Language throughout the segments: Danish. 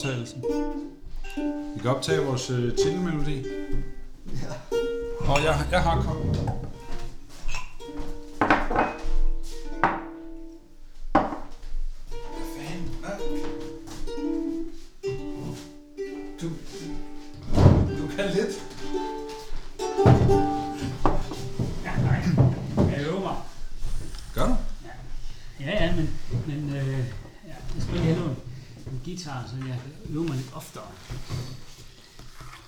optagelsen. Vi kan optage vores øh, titelmelodi. Ja. Og jeg, jeg har kommet. Guitar, så jeg øver mig lidt oftere.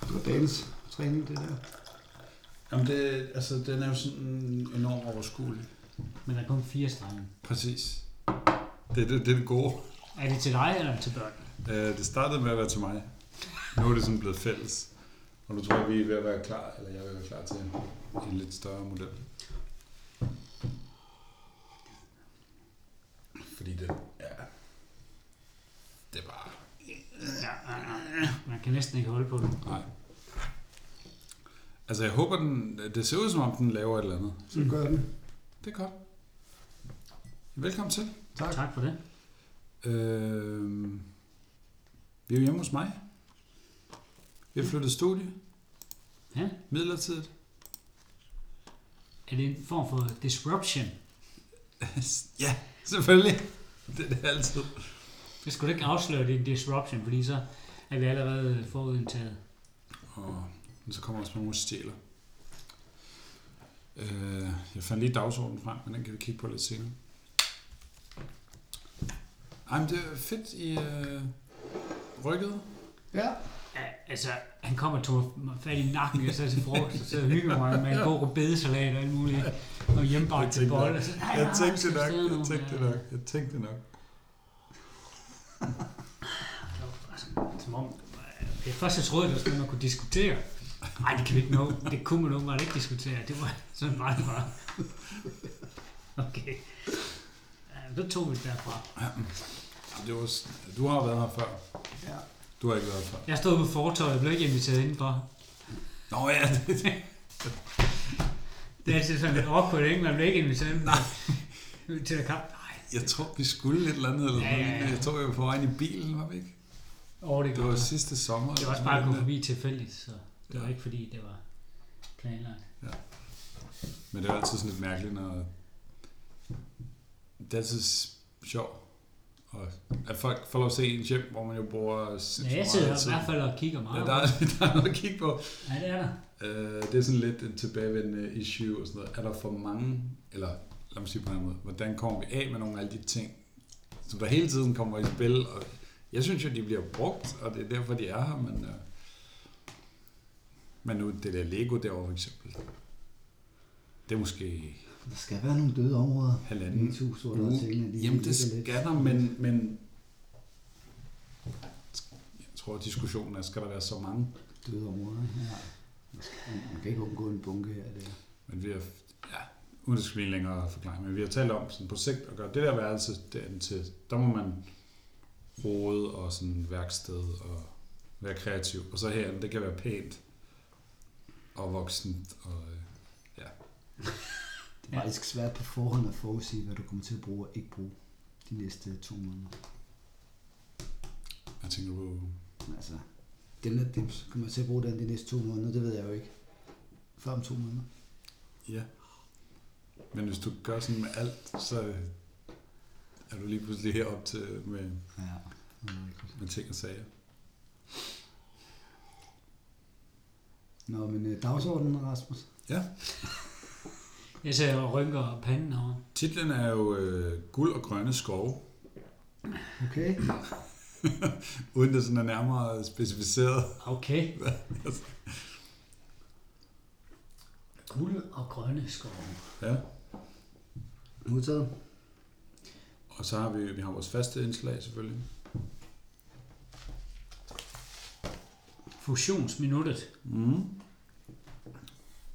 Det var dagens træning, det der. Jamen, det, altså, den er jo sådan enormt overskuelig. Men der er kun fire strenge. Præcis. Det er det, det, er det gode. Er det til dig eller til børn? Øh, det startede med at være til mig. Nu er det sådan blevet fælles. Og nu tror jeg, vi er ved at være klar, eller jeg er ved at være klar til en lidt større model. Fordi det, ja, det er bare. Man kan næsten ikke holde på det. nej. Altså jeg håber, den, det ser ud som om, den laver et eller andet. Så gør den. Det er godt. Velkommen til. Tak. Tak for det. Øh, vi er jo hjemme hos mig. Vi har flyttet studie. Ja. Midlertidigt. Er det en form for disruption? ja, selvfølgelig. Det er det altid. Jeg skulle ikke afsløre, det er disruption, fordi så er vi allerede forudindtaget. Og så kommer også nogen og stjæler. Øh, jeg fandt lige dagsordenen frem, men den kan vi kigge på lidt senere. Ej, men det er fedt i øh, rykket. Ja. Ja, altså, han kommer og tog mig fat i nakken, jeg sad til frokost, og så hygger mig med en god rødbedesalat og alt muligt, og hjemmebagt til og så, nej, Jeg tænkte nok, jeg tænkte nok, jeg tænkte nok. Det som om, øh, jeg først jeg troede, det var sådan, man kunne diskutere. Nej, det kan vi ikke nå. Det kunne man åbenbart ikke diskutere. Det var sådan det bare. Okay. Ja, så tog vi det derfra. Det var, du har været her før. Ja. Du har ikke været her før. Jeg stod på fortorvet, jeg blev ikke inviteret indenfor. Nå ja, det, Det er altid sådan lidt awkward, ikke? Man blev ikke inviteret indenfor. Til der kamp. Jeg tror, vi skulle et eller andet. Eller Ja, ja, ja. noget. Jeg tror, vi var på vejen i bilen, var vi ikke? Oh, det, Det var sidste sommer. det var også bare at gå forbi tilfældigt, så det var Ja. ikke fordi, det var planlagt. Men det er altid sådan lidt mærkeligt, når... Det er altid sjovt. Og at folk får lov at se ens hjem, hvor man jo bruger Ja, jeg sidder i hvert fald og kigger Ja, meget. der, er, der er noget at kigge på. Ja, det er der. Øh, det er sådan lidt en tilbagevendende issue og sådan noget. Er der for mange, eller lad mig sige på en måde, hvordan kommer vi af med nogle af alle de ting, som der hele tiden kommer i spil? Og jeg synes jo, de bliver brugt, og det er derfor, de er her, men, øh, men nu det der Lego derovre for eksempel, det er måske Der skal være nogle døde områder. I halvanden et hus, hvor der er tingene, de Jamen, det ligger lidt. skal der, men, men jeg tror, at diskussionen er, skal der være så mange? Døde områder, ja. Man skal- kan ikke undgå en bunke her. Det. Men vi har, uden skal blive længere forklaring, men vi har talt om sådan på sigt at gøre det der værelse derinde til, der må man rode og sådan værksted og være kreativ. Og så her, det kan være pænt og voksent og øh, ja. Det er faktisk svært på forhånd at forudsige, hvad du kommer til at bruge og ikke bruge de næste to måneder. Jeg tænker på, Altså, den er, den kommer til at bruge den de næste to måneder, det ved jeg jo ikke. Før om to måneder. ja. Men hvis du gør sådan med alt, så er du lige pludselig herop til med, Ja, med ting og sager. Nå, men øh, dagsordenen, Rasmus. Ja. Jeg ser og rynker panden over. Titlen er jo øh, Guld og grønne skove. Okay. Uden det sådan er nærmere specificeret. Okay. Guld og grønne skove. Ja. Modtaget. Og så har vi, vi har vores faste indslag selvfølgelig. Fusionsminuttet. Mm.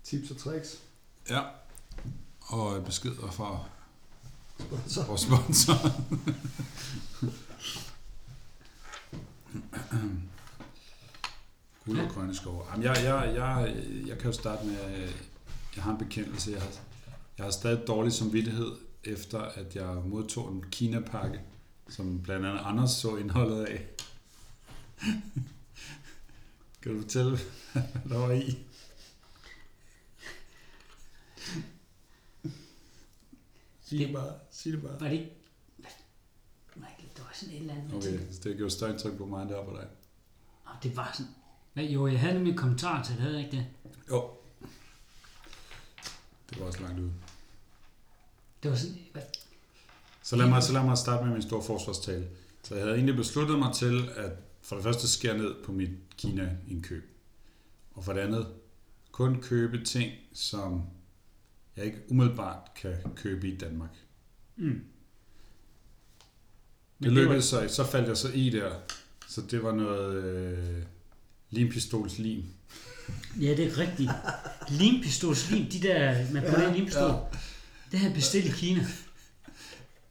Tips og tricks. Ja. Og beskeder fra Sponsor. vores sponsor. Guld og grønne skove. Jamen, jeg, jeg, jeg, jeg kan jo starte med, jeg har en bekendelse. Jeg har, jeg har stadig dårlig samvittighed, efter at jeg modtog en Kina-pakke, som blandt andet Anders så indholdet af. Kan du fortælle, hvad der var i? Sig det bare. Sig det bare. Var det ikke... Nej, det var sådan et eller andet. Okay, så det gjorde større indtryk på mig, end det var på dig. Og det var sådan... Nej, jo, jeg havde nemlig en kommentar til det, havde jeg ikke det? Jo. Det var også langt ude. Det var sådan... Hvad? Så lad mig, så lad mig starte med min store forsvarstale. Så jeg havde egentlig besluttet mig til, at for det første skære ned på mit Kina-indkøb. Og for det andet, kun købe ting, som jeg ikke umiddelbart kan købe i Danmark. Mm. Det Men lykkedes så, så faldt jeg så i der. Så det var noget øh, limpistols lim. Ja, det er rigtigt. Limpistols lim, de der, man putter ja, i limpistol. Ja. Det havde jeg bestilt i Kina.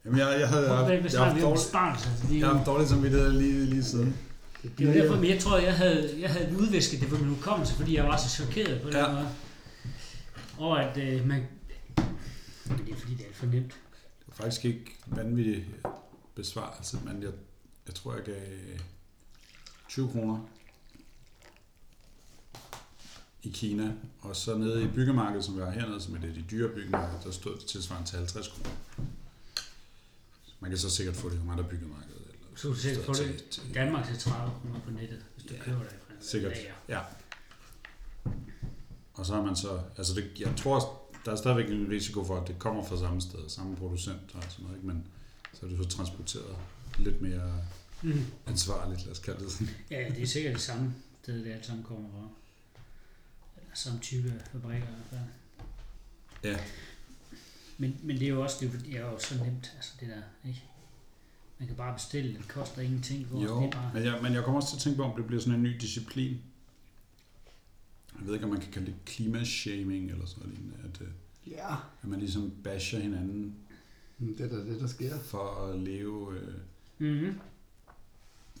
Jamen, jeg, jeg havde jeg hvad har snakker haft vi om dårlig, besparelser? Altså, det, jeg har samvittighed lige, lige siden. det var derfor, men jeg tror, jeg havde, jeg havde udvisket det på min hukommelse, fordi jeg var så chokeret på den Ja. måde. Og at øh, man... Men det er fordi, det er alt for nemt. Det var faktisk ikke vanvittig besvarelse, men jeg, jeg tror, jeg gav 20 kroner i Kina, og så nede i byggemarkedet, som vi har hernede, som er det de dyre byggemarked, der stod det tilsvarende til 50 kroner. Man kan så sikkert få det i andre byggemarkeder. Eller Så du sikkert få det til- Danmark til 30 kroner på nettet, hvis du Ja, køber det fra Sikkert, lager. ja. Og så har man så, altså det, jeg tror, der er stadigvæk en risiko for, at det kommer fra samme sted, samme producent og sådan noget, ikke? men så er det så transporteret lidt mere Mm. ansvarligt, lad os kalde det sådan. Ja, det er sikkert det samme sted, det alt sammen kommer fra. Samme type fabrikker i hvert fald. Ja. Men, men det er jo også, det er, jo- så nemt, altså det der, ikke? Man kan bare bestille, det koster ingenting. Hvor Jo, det er bare, men jeg, men jeg kommer også til at tænke på, om det bliver sådan en ny disciplin. Jeg ved ikke, om man kan kalde det klimashaming eller sådan noget lignende, at, øh, Ja, at man ligesom basher hinanden det er da det, der sker. for at leve øh, mm-hmm.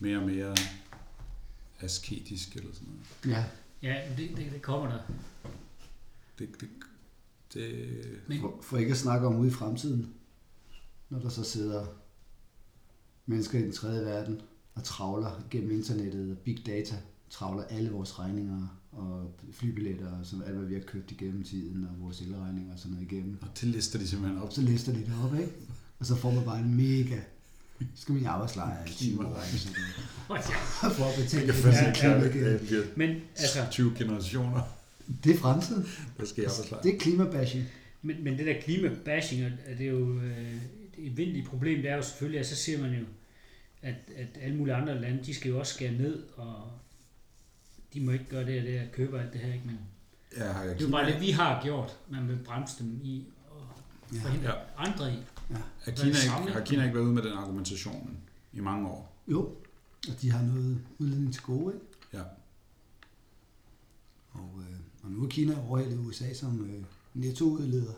mere og mere asketisk eller sådan noget. Ja, Ja, det, det, det kommer der. Det, det, det, Men, for, for ikke at snakke om ude i fremtiden, når der så sidder mennesker i den tredje verden og travler gennem internettet, big data, travler alle vores regninger og flybilletter og sådan alt, hvad vi har købt igennem tiden, og vores elregninger og sådan noget igennem. og det lister de simpelthen op. Så lister de det op, ikke? Og så får man bare en mega... Skal min arbejdslejr i 20 år, for at Jeg betale det. Ja, klare det- bliver Men altså, 20 generationer, Det er fremtiden. der skal jeg også Det er klimabashing. Men, men det der klimabashing, er- er det er jo øh, det evindelige problem, det er jo selvfølgelig, at så siger man jo, at, at alle mulige andre lande, de skal jo også skære ned, og de må ikke gøre det og det, og køber alt det her, ikke? Men Ja, har jeg det er jo bare det, vi har gjort, man vil bremse dem i, og Ja. forhindre Ja. andre i. Har Kina, ikke, har Kina ikke været ude med den argumentation i mange år? Jo, og de har noget udledning til gode, ikke? Ja. Og, øh, og nu er Kina overhældet USA som øh, nettoudleder.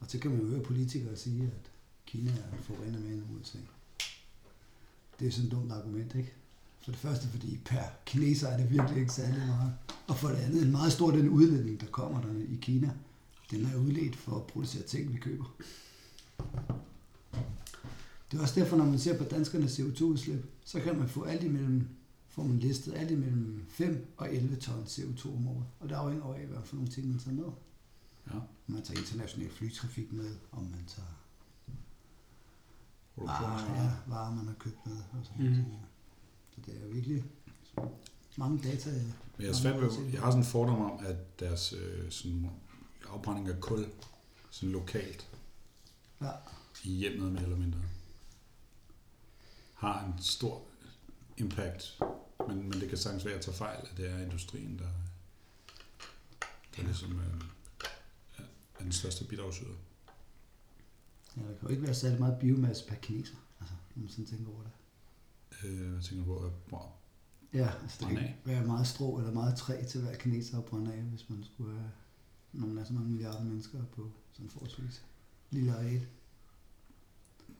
Og så kan man jo høre politikere sige, at Kina er forurener mere end USA. Det er sådan et dumt argument, ikke? For det første, fordi per kineser er det virkelig ikke særlig meget. Og for det andet, en meget stor den udledning, der kommer der i Kina, den er udledt for at producere ting, vi køber. Det er også derfor, når man ser på danskernes CO2-udslip, så kan man få alt imellem, får man listet alt imellem 5 og 11 ton CO2 om året. Og det afhænger af, hvad for nogle ting man tager med. Ja. Om man tager international flytrafik med, om man tager varer, ja, varer man har købt med. Og sådan mm. ting. Så det er jo virkelig mange data. Men jeg, er svært ved, jeg har sådan en fordom om, at deres øh, sådan, afbrænding af kul sådan lokalt Ja. i hjemmet mere eller mindre har en stor impact. Men, men det kan sagtens være, at jeg tager fejl, at det er industrien, der, der ligesom øh, er- er den største bidragsyder. Ja, der kan jo ikke være særlig meget biomasse per kineser, altså, når man sådan tænker over det. Øh, jeg tænker på, at wow, Ja, altså det kan af. være meget strå eller meget træ til hver kineser at brænde af, hvis man skulle have, når man er så mange milliarder mennesker på sådan forholdsvis lille areal.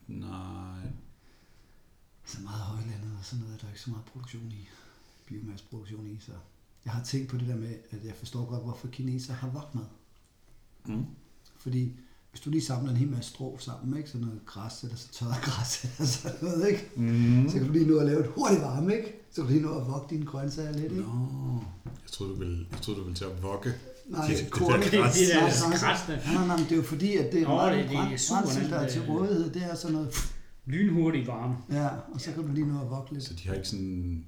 nej, Så meget højlandet og sådan noget, der er ikke så meget produktion i, biomasseproduktion i, så jeg har tænkt på det der med, at jeg forstår godt, hvorfor kineser har vokmad. mm. Fordi hvis du lige samler en hel masse strå sammen, ikke? sådan noget græs, eller så tørret græs, eller sådan noget, ikke? Mm. så kan du lige nå at lave et hurtigt varme, ikke? så kan du lige nå at vogte dine grøntsager lidt. Ikke? Nå, jeg troede, du ville, jeg troede, du ville til at vogge. Nej, Det- det korn- der Det er græs. det der nej, Nej, nej, det er jo fordi, at det er Nå, meget det- det er brændsel, der er til øh. rådighed. Det er sådan noget, lynhurtig varme. ja, og så kan du lige nå at vogte lidt. Så de har ikke sådan en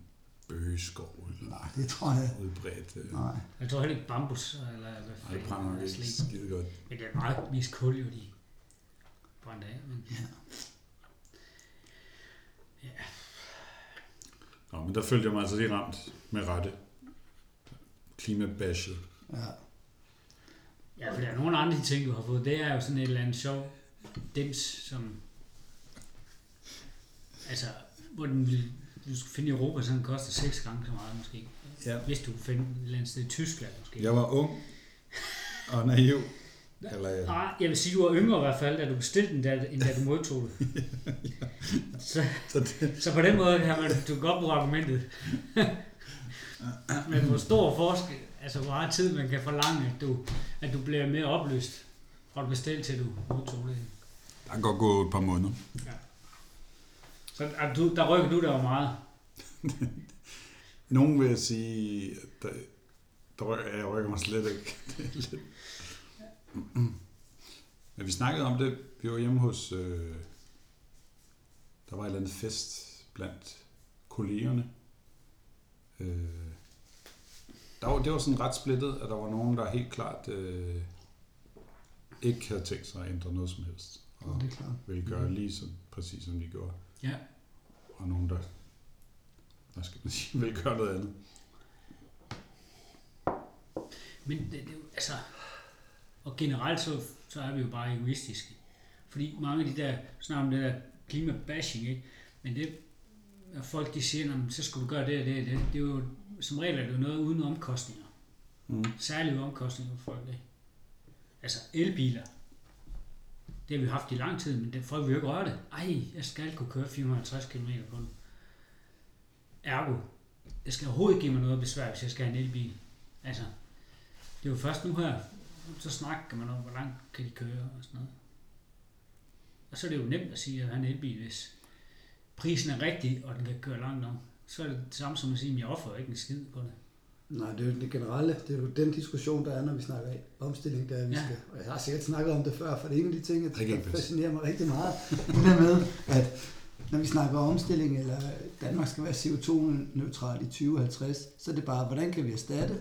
bøgeskov eller Nej, det tror jeg. udbredt. Øh, Nej. Jeg tror heller ikke bambus, eller hvad Nej, det brænder nok er ikke slet. skide godt. Men det er meget mest kul, jo, de brændte af. Men Ja. Nå, men der følte jeg mig altså lige ramt med rette. Klimabashet. Ja. Ja, for der er nogle andre ting, du har fået. Det er jo sådan et eller andet sjov dims, som... Altså, hvor den vil, du skal finde i Europa, så den koster seks gange så meget måske. Ja. Hvis du kan finde et eller andet sted i Tyskland måske. Jeg var ung og naiv. Eller, ja. Nej, jeg vil sige, du var yngre i hvert fald, da du bestilte den, da, end da du modtog det. så, Så det, så på den måde kan man, du godt bruge argumentet. Men hvor stor forskel, altså hvor meget tid man kan forlange, at du, at du bliver mere oplyst, fra du bestilte til du modtog det. der kan godt gå et par måneder. Så altså, du, der rykker du der jo meget. Nogen vil sige, at der, der rykker, jeg rykker mig slet ikke. Det er lidt... Men vi snakkede om det. Vi var hjemme hos... Øh, der var et eller andet fest blandt kollegerne. Øh, der var, det var sådan ret splittet, at der var nogen, der helt klart øh, ikke havde tænkt sig at ændre noget som helst. Ja, Og det er klart. ville gøre lige så præcis som de gjorde. Ja. Og nogen, der hvad skal man sige, vil gøre noget andet. Men det, det, er jo- altså, og generelt så, så er vi jo bare egoistiske. Fordi mange af de der, snakker om det der klimabashing, ikke? Men det, når folk de siger, "Nå, men så skal du gøre det og det og det, det er jo, som regel er det jo noget uden omkostninger. Mm. Særlige omkostninger for folk, ikke? Altså elbiler, det har vi haft i lang tid, men det, folk vil jo ikke røre det. Ej, jeg skal kunne køre 450 km på den. Ergo, det skal overhovedet give mig noget besvær, hvis jeg skal have en elbil. Altså, det er jo først nu her, så snakker man om, hvor langt kan de køre og sådan noget. Og så er det jo nemt at sige, at jeg har en elbil, hvis prisen er rigtig, og den kan køre langt nok. Så er det det samme som at sige, at jeg offrer ikke en skid på det. Nej, det er jo det generelle. Det er jo den diskussion, der er, når vi snakker af omstilling, der er, vi Ja. skal, og jeg har sikkert snakket om det før, for det er en af de ting, der fascinerer mig rigtig meget. Det der med, at når vi snakker omstilling, eller Danmark skal være CO2-neutral i 2050, så er det bare, hvordan kan vi erstatte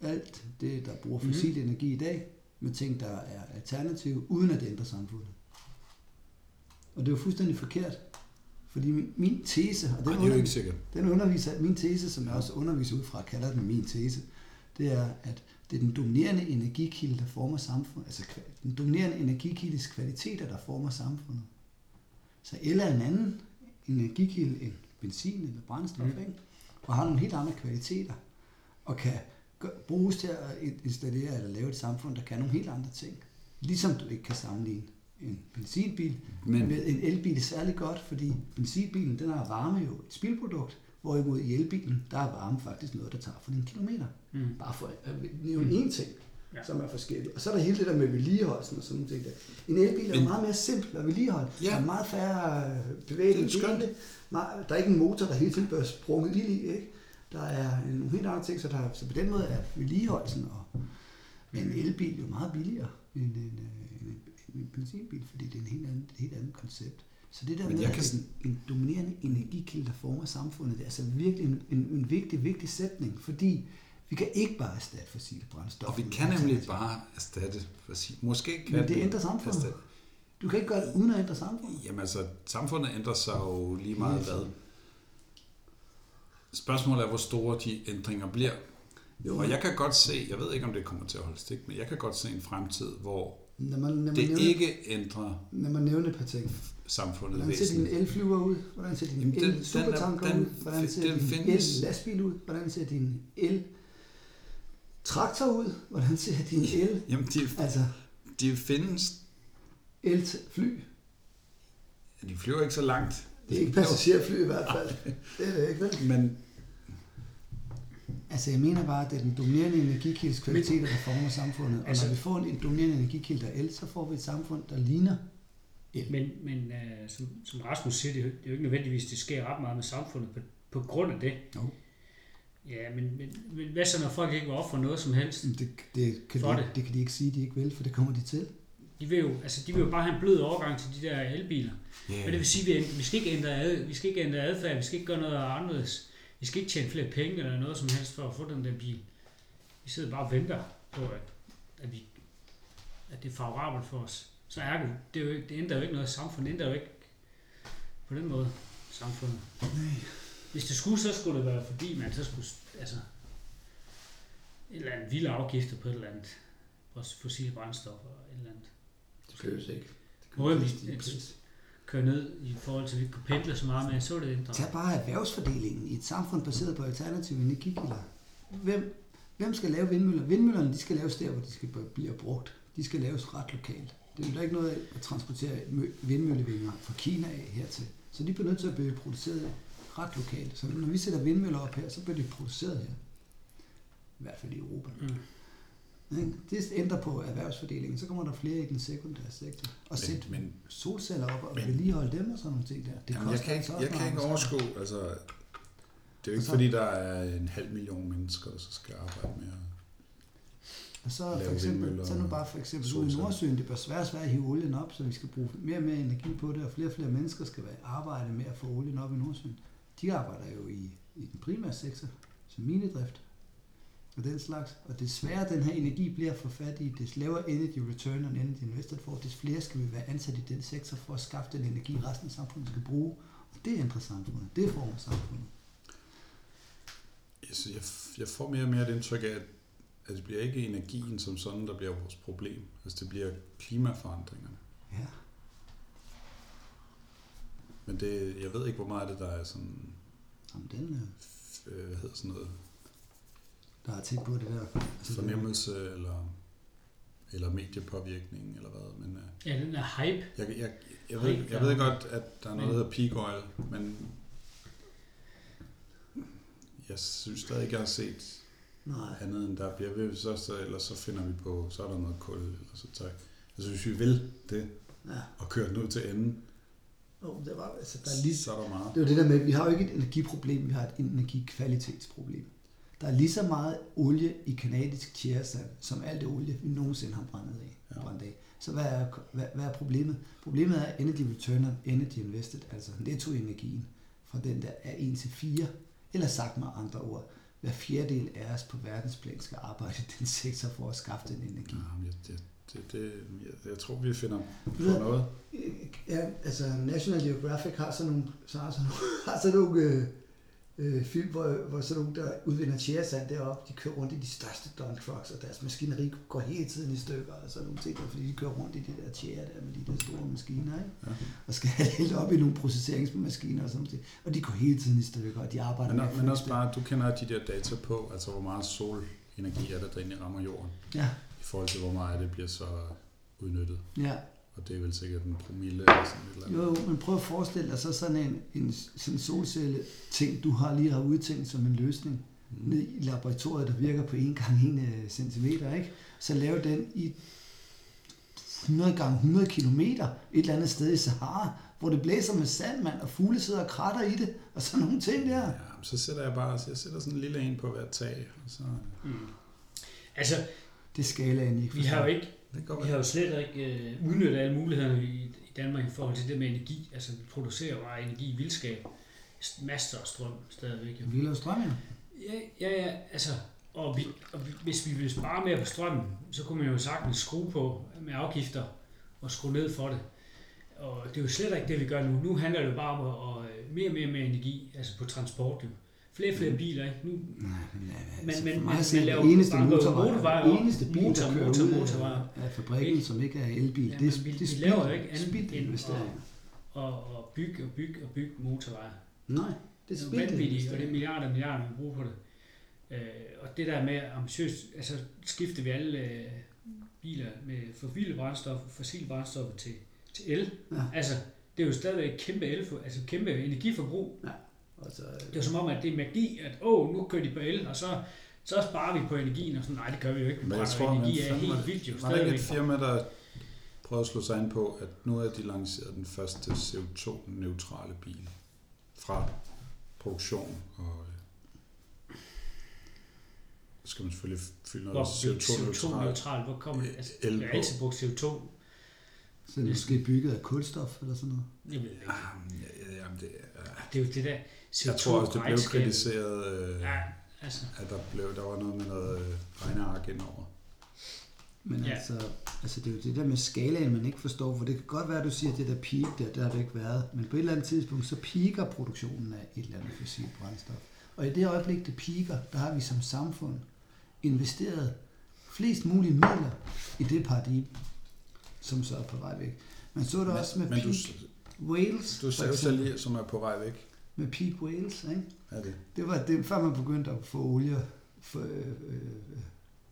alt det, der bruger Mhm. fossil energi i dag, med ting, der er alternative, uden at det ændrer samfundet. Og det er jo fuldstændig forkert. Fordi min, min tese, og den, Nej, det er jo under, ikke sikkert. den underviser, min tese, som jeg også underviser ud fra, kalder den min tese, det er, at det er den dominerende energikilde, der former samfundet. Altså den dominerende energikildes kvaliteter, der former samfundet. Så el er en anden energikilde end benzin eller brændstof, Mm. ikke? og har nogle helt andre kvaliteter, og kan bruges til at installere eller lave et samfund, der kan nogle helt andre ting. Ligesom du ikke kan sammenligne en benzinbil Men med en elbil er særlig godt, fordi benzinbilen, den har varme jo et spildprodukt, hvorimod i elbilen, der er varme faktisk noget, der tager for en kilometer. Mm. Bare for at nævne én ting, Ja. som er forskellig. Og så er der hele det der med vedligeholdelsen og sådan noget. En elbil er Men- meget mere simpel at vedligeholde. Ja. Der er meget færre øh, bevægelige er dele. Der er ikke en motor, der hele tiden bliver sprunget ild i. Ikke? Der er nogle helt andre ting, så, der, så på den måde er vedligeholdelsen og en elbil jo meget billigere end en, øh, en, en benzinbil, fordi det er en helt anden, et helt andet koncept. Så det der Men med, jeg at er en, en dominerende energikilde, der former samfundet, det er altså virkelig en, en, en vigtig, vigtig sætning, fordi vi kan ikke bare erstatte fossile brændstoffer. og vi kan nemlig bare erstatte fossil. Måske kan Men det ændrer samfundet. erstatte. Du kan ikke gøre det uden at ændre samfundet. Jamen altså, samfundet ændrer sig jo lige meget hvad. Spørgsmålet er, hvor store de ændringer bliver. Jo, Og jeg kan godt se, jeg ved ikke, om det kommer til at holde stik, men jeg kan godt se en fremtid, hvor Når man, når man, det nævner, ikke ændrer når man nævner ting. samfundet Hvordan ser din elflyver ud? Hvordan ser din Jamen, el er- supertanker ud? Hvordan ser den din findes. el lastbil ud? Hvordan ser din el traktor ud? Hvordan ser din el, Jamen, de, altså de findes, el fly? de flyver ikke så langt. Det er ikke passagerfly i hvert fald. Det er det ikke, vel? Men Altså jeg mener bare, at det er den dominerende energikildes kvaliteter, der former samfundet. Og Altså- når vi får en dominerende energikilde, der er el, så får vi et samfund, der ligner el. Men, men uh, som, som Rasmus siger, det er, jo- det er jo ikke nødvendigvis, det sker ret meget med samfundet på, på grund af det. Jo. Ja, men, men, men hvad så, når folk ikke vil ofre noget som helst? Det, det, kan For de, det. det kan de ikke sige, de ikke vil, for det kommer de til. De vil jo, altså, de vil jo bare have en blød overgang til de der elbiler. Yeah. Men det vil sige, at vi, vi skal ikke ændre, ad, vi skal ikke ændre adfærd, vi skal ikke gøre noget anderledes. Vi skal ikke tjene flere penge eller noget som helst for at få den der bil. Vi sidder bare og venter på, at, at, vi, at det er favorabelt for os. Så er det, det, er jo ikke, det ændrer jo ikke noget i samfundet. Det ændrer jo ikke på den måde samfundet. Nej. Hvis det skulle, så skulle det være fordi, man så skulle, altså, et eller andet vilde afgifter på et eller andet, fossile brændstoffer et eller andet. Det behøves ikke. Det Hvor er vi-. Køre ned i forhold til, at vi kunne pendle så meget med, så er det ændret. Tag bare erhvervsfordelingen i et samfund baseret på alternative energikilder. Hvem, hvem skal lave vindmøller? Vindmøllerne de skal laves der, hvor de skal blive brugt. De skal laves ret lokalt. Det er jo ikke noget at transportere mø- vindmøllevinger fra Kina af hertil. Så de bliver nødt til at blive produceret ret lokalt. Så når vi sætter vindmøller op her, så bliver de produceret her. I hvert fald i Europa. Mm. Det ændrer på erhvervsfordelingen. Så kommer der flere i den sekundære sektor. Og sætte men, men solceller op og men- vedligeholde dem og sådan nogle ting der. Det jamen, jeg kan ikke, altså jeg kan ikke overskue, altså, det er jo ikke så- fordi, der er en halv million mennesker, der så skal arbejde med at Og så for eksempel, så nu bare for eksempel ude i. Nordsøen, det bør svært svært at hive olien op, så vi skal bruge mere og mere energi på det, og flere og flere mennesker skal være arbejde med at få olien op i Nordsøen. De arbejder jo i, i den primære sektor, som minedrift og den slags. Og desværre den her energi bliver for fattig, des lavere energy return og energy invested får, des flere skal vi være ansat i den sektor for at skaffe den energi, resten af samfundet skal bruge. Og det ændrer samfundet. Det former samfundet. Jeg, jeg, jeg får mere og mere et indtryk af, at, det bliver ikke energien som sådan, der bliver vores problem. Altså det bliver klimaforandringerne. Ja. Men det, jeg ved ikke, hvor meget af det, der er sådan, Jamen, den, øh, hvad hedder sådan noget, der har tænkt på det der. Altså, det- fornemmelse eller, eller mediepåvirkning eller hvad. Men øh, Ja, den er hype. jeg, jeg, jeg, ved, jeg ved godt, at der er noget, der hedder peak oil, men jeg synes stadig ikke, jeg har set Nej. andet end der bliver ved, så, så, eller så finder vi på, så er der noget kul, eller så tager Altså hvis vi vil det, Ja. og køre den ud til enden, Oh, det var, altså, der er lige, så er der meget. det er jo det der med, at vi har jo ikke et energiproblem, vi har et energikvalitetsproblem. Der er lige så meget olie i kanadisk tjæresand, som alt det olie, vi nogensinde har brændt af. Ja. Brændt af. Så hvad er, hvad, hvad er problemet? Problemet er energy return on energy invested, altså nettoenergien fra den der er 1 til 4, eller sagt med andre ord, hver fjerdedel af os på verdensplan skal arbejde i den sektor for at skaffe den energi. Ja, jeg, det, det, det, jeg, jeg tror, vi finder på noget. Ja, altså National Geographic har sådan nogle, så har sådan nogle, har sådan nogle øh, øh, film, hvor, hvor sådan nogle, der udvinder tjæresand deroppe, de kører rundt i de største dump trucks, og deres maskineri går hele tiden i stykker, og sådan nogle ting, der, fordi de kører rundt i de der tjære der med de der store maskiner, ikke? Ja. og skal helt op i nogle processeringsmaskiner og sådan noget. Og de går hele tiden i stykker, og de arbejder Men, med men også bare, du kender de der data på, altså hvor meget solenergi er der, der egentlig rammer jorden, Ja, i forhold til hvor meget det bliver så udnyttet. ja. Og det er vel sikkert en promille eller sådan et eller andet. Jo, jo, men prøv at forestille dig så sådan en, en sådan solcelle ting, du har lige har udtænkt som en løsning. Mm. ned i laboratoriet, der virker på 1 gange 1 cm, ikke? så lave den i 100 gange 100 km et eller andet sted i Sahara, hvor det blæser med sand, mand, og fugle sidder og kratter i det, og sådan nogle ting der. Ja, men så sætter jeg bare jeg sætter sådan en lille en på hvert tag, og så Mm. Altså, Det skal jeg ikke vi har jo ikke det går Vi har jo slet ikke øh, udnyttet alle mulighederne i, i Danmark i forhold til det med energi. Altså, vi producerer bare energi i vildskab. Masser af strøm stadigvæk. Jo. Vi laver strøm, ja. Ja, ja, ja, altså, og, vi, og vi, hvis vi ville spare mere på strømmen, så kunne man jo sagtens skrue på med afgifter og skrue ned for det. Og det er jo slet ikke det, vi gør nu. Nu handler det jo bare om at, at øh, mere og mere med energi, altså på transport. Jo. Flere og flere biler, ikke? Nu, Nej, men, altså, men- men- at se, man den laver eneste motorvej, motorvej eneste bil, Motor, der kører motor, ud motorvej. af, af fabrikken, Ikke? som ikke er elbil, Ja, det, vi- det, vi det laver jo ikke andet spild end investeringer. og, og bygge og bygge og bygge motorveje. Nej, det er Det er spild og det er milliarder og milliarder, vi bruger på det. Øh, og det der med ambitiøst, altså skifter vi alle øh, biler med fossile brændstoffer, fossile brændstoffer til, til el. Ja. Altså, det er jo stadigvæk kæmpe, el, altså kæmpe energiforbrug. Altså, Det er som om, at det er magi, at åh, nu kører de på el, og så Så sparer vi på energien, og sådan, nej, det gør vi jo ikke. Vi Men jeg brænder tror, man energi er fandme- helt vildt jo Var der ikke et firma, der prøvede at slå sig ind på, at nu er de lanceret den første CO2-neutrale bil fra produktion og øh, så skal man selvfølgelig fylde noget Hvor bliver CO2-neutralt. CO2-neutral, hvor kommer det? Altså, El jeg har altid brugt CO2. Så er det måske bygget af kulstof eller sådan noget. Jeg ved det ikke. Ah, ja, ja, jamen, det, er, Det er jo det der jeg tror også, det blev CO2-regnskab. kritiseret, øh, Ja, altså. at der, blev, der var noget med noget øh, regneark indover. Men Ja. altså, altså, det er jo det der med skalaen, man ikke forstår, for det kan godt være, at du siger, at det der peak der, der har det ikke været, men på et eller andet tidspunkt, så piker produktionen af et eller andet fossilt brændstof. Og i det øjeblik, det piker, der har vi som samfund investeret flest mulige midler i det paradigme, som så er på vej væk. Man så det Men, også med men peak du, whales, du sagde jo selv lige, som er på vej væk. Med peak whales, ikke? Er det? Var det, før man begyndte at få olie, for, øh, øh,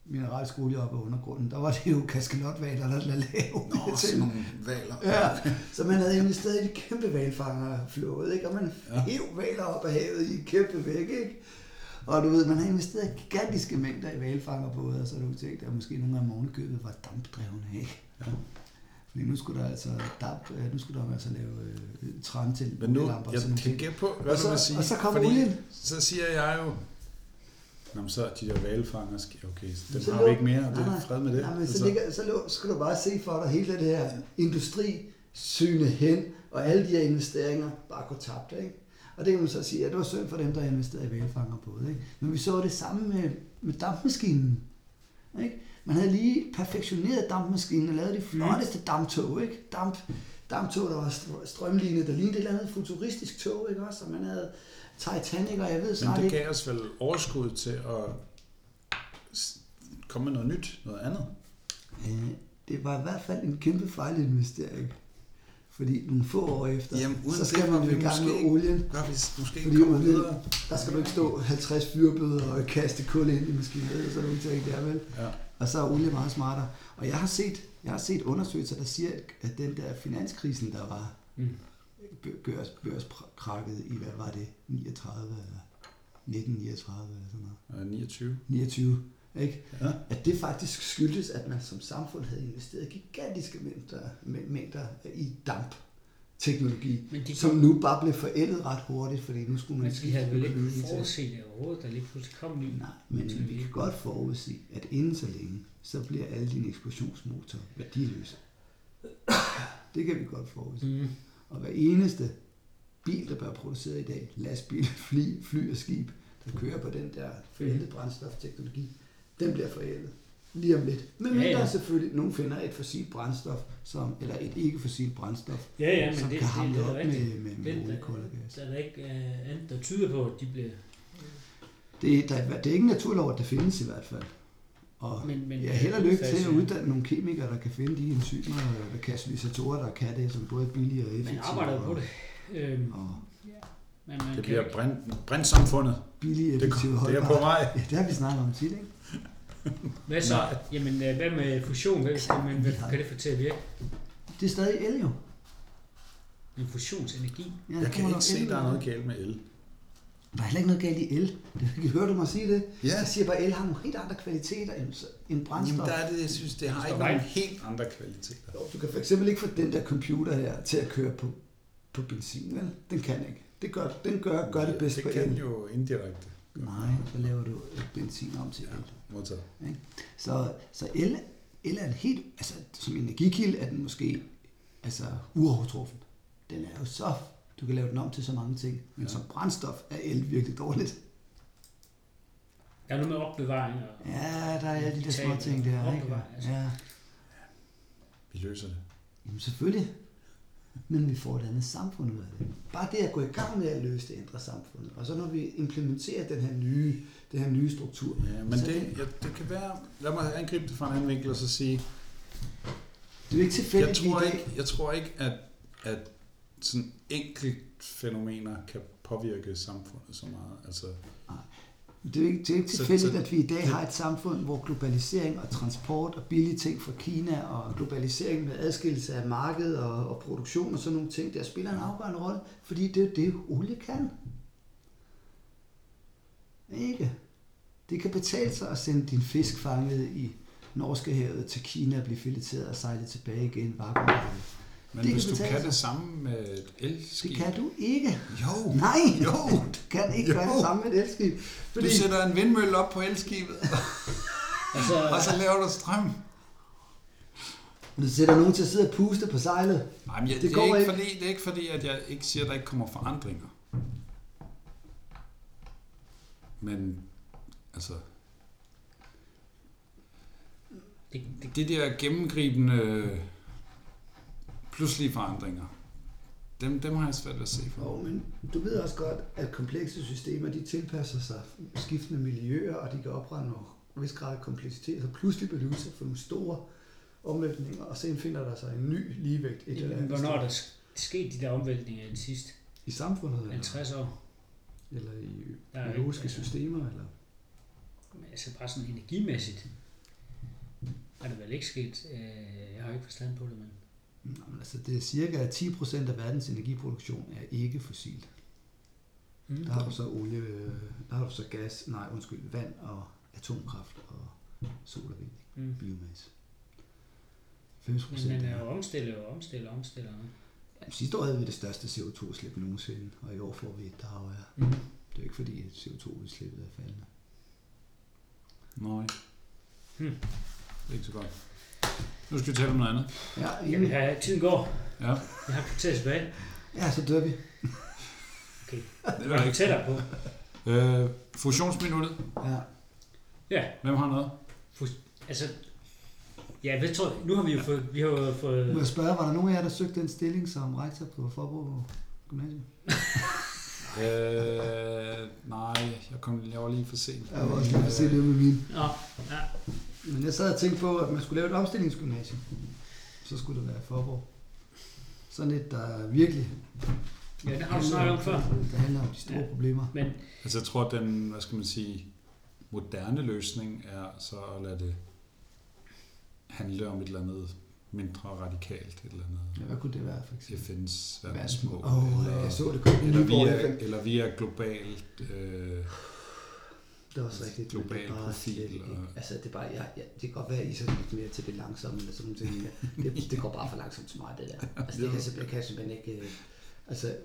mineralsk olie op af undergrunden, der var det jo kaskelotvaler, der lave det til. nogle valer. Ja, så man havde investeret i de kæmpe valfangerflåde, ikke? Og man Ja. hæv valer op af havet i kæmpe væk, ikke? Og du ved, man har investeret gigantiske mængder i valfangerbåde, og så har du tænkt, at måske nogle af dem ovenikøbet var dampdrevne, ikke? Ja. Fordi nu skulle der altså damp, øh, nu skulle der altså lave øh, træn til Men nu, og jeg kan gætte på, hvad Og du så- vil sige. og så kom fordi olien. Så siger jeg jo, Nå, men så de der valfanger, okay, dem Så har lå- vi ikke mere, Nej, det er fred med det. Nej, men Altså, så, ligger, så lå, skal du bare se for dig hele det her industrisyne hen, og alle de her investeringer bare gå tabt, ikke? Og det kan man så sige, at det var synd for dem, der investerede i valfangerbåde, ikke? Men vi så det samme med, med dampmaskinen, ikke? Man havde lige perfektioneret dampmaskinen og lavet de flotteste damptog, ikke? Damp, damptog, der var str- strømlignet, der lignede et eller andet futuristisk tog, ikke også? Og man havde Titanic, og jeg ved men snart det ikke... gav os vel overskud til at komme med noget nyt, noget andet. Øh, det var i hvert fald en kæmpe fejlinvestering. Fordi nogle få år efter, Jamen, så skal det man i gang med ikke- olien. Gør vi måske Fordi olien, videre. der skal du ikke stå 50 fyrbøder og kaste kul ind i maskineriet, så er du ikke tænkt der, vel? Ja. Og så er olie meget smartere. Og jeg har set, jeg har set undersøgelser, der siger, at den der finanskrisen, der var Mm. bø- børs, børskrakket i, hvad var det, 39 eller 1939 eller sådan noget. Øh, 29. 29, ikke? Ja. At det faktisk skyldes, at man som samfund havde investeret gigantiske mængder, mæ- mængder i dampteknologi, Men de, som nu bare blev forældet ret hurtigt, fordi nu skulle man men de havde vel ikke forudset det overhovedet, der lige pludselig kom ny. Nej, men vi kan godt forudse, at inden så længe, så bliver alle dine eksplosionsmotorer værdiløse. Det kan vi godt forudse. Mm. Og hver eneste bil, der bliver produceret i dag, lastbil, fly, fly og skib, der kører på den der forældede brændstofteknologi, den bliver forældet lige om lidt. Men Ja, ja. selvfølgelig, nogen finder et fossilt brændstof, som, eller et ikke-fossilt brændstof, Ja, ja, men som det, kan det, hamle det, er op rigtigt. med, med, med Det, der, kul og gas. der er der ikke uh, andet, der tyder på, at de bliver... Det, der, det er ikke en naturlov, at det findes i hvert fald. Og Men, men, jeg er held og lykke til at udfase- uddanne nogle kemikere, der kan finde de enzymer og katalysatorer, der kan det, som både er billige og effektive. Man arbejder på det. Øhm, Og men man Det kan bliver ikke- brint, brintsamfundet. billige, Det, effektive, det er holdbare. på vej. Ja, det har vi snakket om tit, ikke? Hvad så? Jamen, øh, hvad med fusion? Hvad, skal man, hvad kan det få til at virke? Det er stadig el jo. En fusionsenergi? Ja, Jeg der kan kommer ikke se, el der er noget det. galt med el. Der er heller ikke noget galt i el. Det, hører du mig sige det? Ja. Jeg siger bare, at el har nogle helt andre kvaliteter end, brændstof. Jamen, der er det, jeg synes, det har Det ikke nogle helt andre kvaliteter. Jo, Du kan for eksempel ikke få den der computer her til at køre på, på benzin, vel? Den kan ikke. Det gør, den gør, gør det bedst det på kan el. jo indirekte. Nej, så laver du benzin om til el. Modtaget. Så, så el, el er en helt, altså som energikilde er den måske altså uovertruffen. Den er jo så, du kan lave den om til så mange ting, men Ja. som brændstof er el virkelig dårligt. Der er noget med opbevaring og... Ja, der er alle de der små ting der, ikke? altså. Ja, Vi løser det. jamen selvfølgelig. Men vi får et andet samfund ud af det. Bare det at gå i gang med at løse det, ændrer samfundet. Og så når vi implementerer den her nye, den her nye struktur. Ja, men så det, ja, det kan være... Lad mig angribe det fra en anden vinkel og så sige, det er ikke jeg tilfældigt, i tror ikke, jeg tror ikke at, at sådan enkelt fænomener kan påvirke samfundet så meget. Altså, Det er jo ikke, det er ikke Så- tilfældigt, så- at vi i dag har et samfund, hvor globalisering og transport og billige ting fra Kina og globalisering med adskillelse af marked og, og produktion og sådan nogle ting, der spiller en afgørende rolle, fordi det er det, olie kan. Ikke? Det kan betale sig at sende din fisk fanget i Norske havet til Kina og blive fileteret og sejlet tilbage igen vakuumrettet. Men Det hvis kan du kan det samme med et elskib... Det kan du ikke. Jo, Nej, Jo. du kan ikke gøre Jo. det samme med et elskib. du sætter en vindmølle op på elskibet, Altså, og så laver du strøm. du sætter nogen til at sidde og puste på sejlet. Nej, men jeg, Det det, det, går er ikke ikke. fordi, det er ikke fordi, at jeg ikke siger, at der ikke kommer forandringer. Men, altså, det, det, de der gennemgribende pludselige forandringer, dem, dem har jeg svært ved at se for. Jo, men du ved også godt, at komplekse systemer, de tilpasser sig skiftende miljøer, og de kan oprette en vis grad af kompleksitet, så pludselig bliver de udsat for nogle store omvæltninger, og så finder der sig en ny ligevægt et eller andet hvornår er der sket de der omvæltninger i de sidste I samfundet, eller, 50 år? eller i ikke- systemer, eller... Men Altså bare sådan energimæssigt er det vel ikke sket. Øh, jeg har ikke forstand på det, men... Nå, men altså, det er cirka 10% af verdens energiproduktion er ikke fossil. Mm. Der har du så olie, øh, der har du så gas, nej undskyld, vand og atomkraft og sol og vind, Mm. biomasse. 90 Men procent man er... er jo omstillet og omstillet og omstillet. Jamen, sidste år havde vi det største CO2-udslip nogensinde, og i år får vi et, der er højere. Mm. Det er jo ikke fordi, at CO2-udslippet er faldende. Nej. Hmm. Det er ikke så godt. Nu skal vi tale om noget andet. Ja, Ja, vi har, tiden går. Ja, Jeg har kvarter tilbage. ja så dør vi. Okay. det Hvad er du tættere på? Øh, fusionsminuttet. Ja. Ja, Hvem har noget? altså... Ja, hvad tror jeg? Nu har vi jo fået... Vi har jo Må fået jeg spørge, var der nogen af jer, der søgte den stilling som rektor på Forborg Gymnasium? Øh, nej, jeg, kom, jeg var lige for sent. Jeg var også lige for se det med min. Nå, ja. Men jeg sad og tænkte på, at man skulle lave et omstillingsgymnasium. Så skulle det være Forborg. Sådan et, der virkelig... ja, det har du snakket om før. Der handler om de store Ja. problemer. Men Altså, jeg tror, at den, hvad skal man sige, moderne løsning er så at lade det handle om et eller andet mindre radikalt, et eller Ja, andet hvad kunne det være, for eksempel? FN's verdensmål, Åh, eller, jeg så det kun eller, via, eller via globalt, øh, Det er også rigtigt. global det er bare profil, slet ikke- og- Altså, det er bare, jeg, jeg, det kan godt være, at I så lidt mere til det langsomme, eller sådan men Det, det går bare for langsomt til mig, det der. Altså, det kan simpelthen, kan simpelthen ikke... øh, Altså,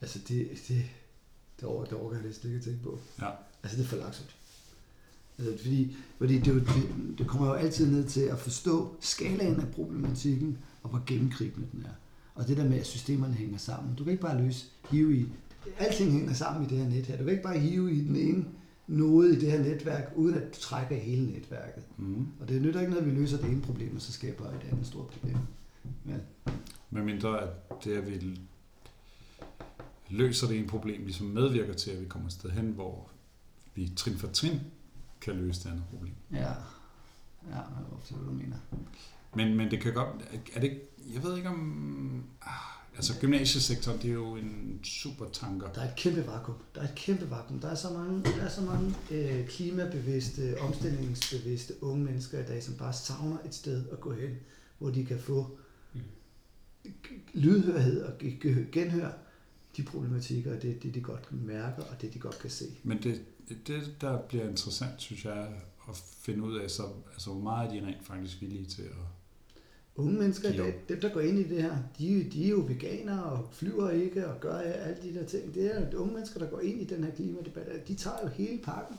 altså det, det, det, over, det overgår jeg næsten ikke at tænke på. Ja. Altså, det er for langsomt. Altså, fordi fordi det, det, det kommer jo altid ned til at forstå skalaen af problematikken, og hvor gennemgribende den er. Og det der med, at systemerne hænger sammen. Du kan ikke bare løse, hive i... Alting hænger sammen i det her net her. Du kan ikke bare hive i den ene node i det her netværk, uden at i hele netværket. mm, Og det nytter ikke noget, at vi løser det ene problem, og så skaber et andet stort problem. Men, med mindre at det, at vi løser det ene problem, ligesom medvirker til, at vi kommer et sted hen, hvor vi trin for trin kan løse det andet problem. ja, ja, jeg forstår, hvad du mener. Men, men det kan godt... Er det. Jeg ved ikke om... Ah, altså, gymnasiesektoren, det er jo en super tanker. Der er et kæmpe vakuum. Der er et kæmpe vakuum. Der er så mange, der er så mange øh, klimabevidste, omstillingsbevidste unge mennesker i dag, som bare savner et sted at gå hen, hvor de kan få Mm. lydhørhed og ge- ge- genhør de problematikker, og det, det de godt kan mærke, og det de godt kan se. Men det, det, der bliver interessant, synes jeg, at finde ud af, så, altså, hvor meget er de rent faktisk villige til at... Unge mennesker i dag, dem der går ind i det her, de, de er jo veganere og flyver ikke og gør alle de der ting. Det er unge mennesker, der går ind i den her klimadebat. De tager jo hele pakken.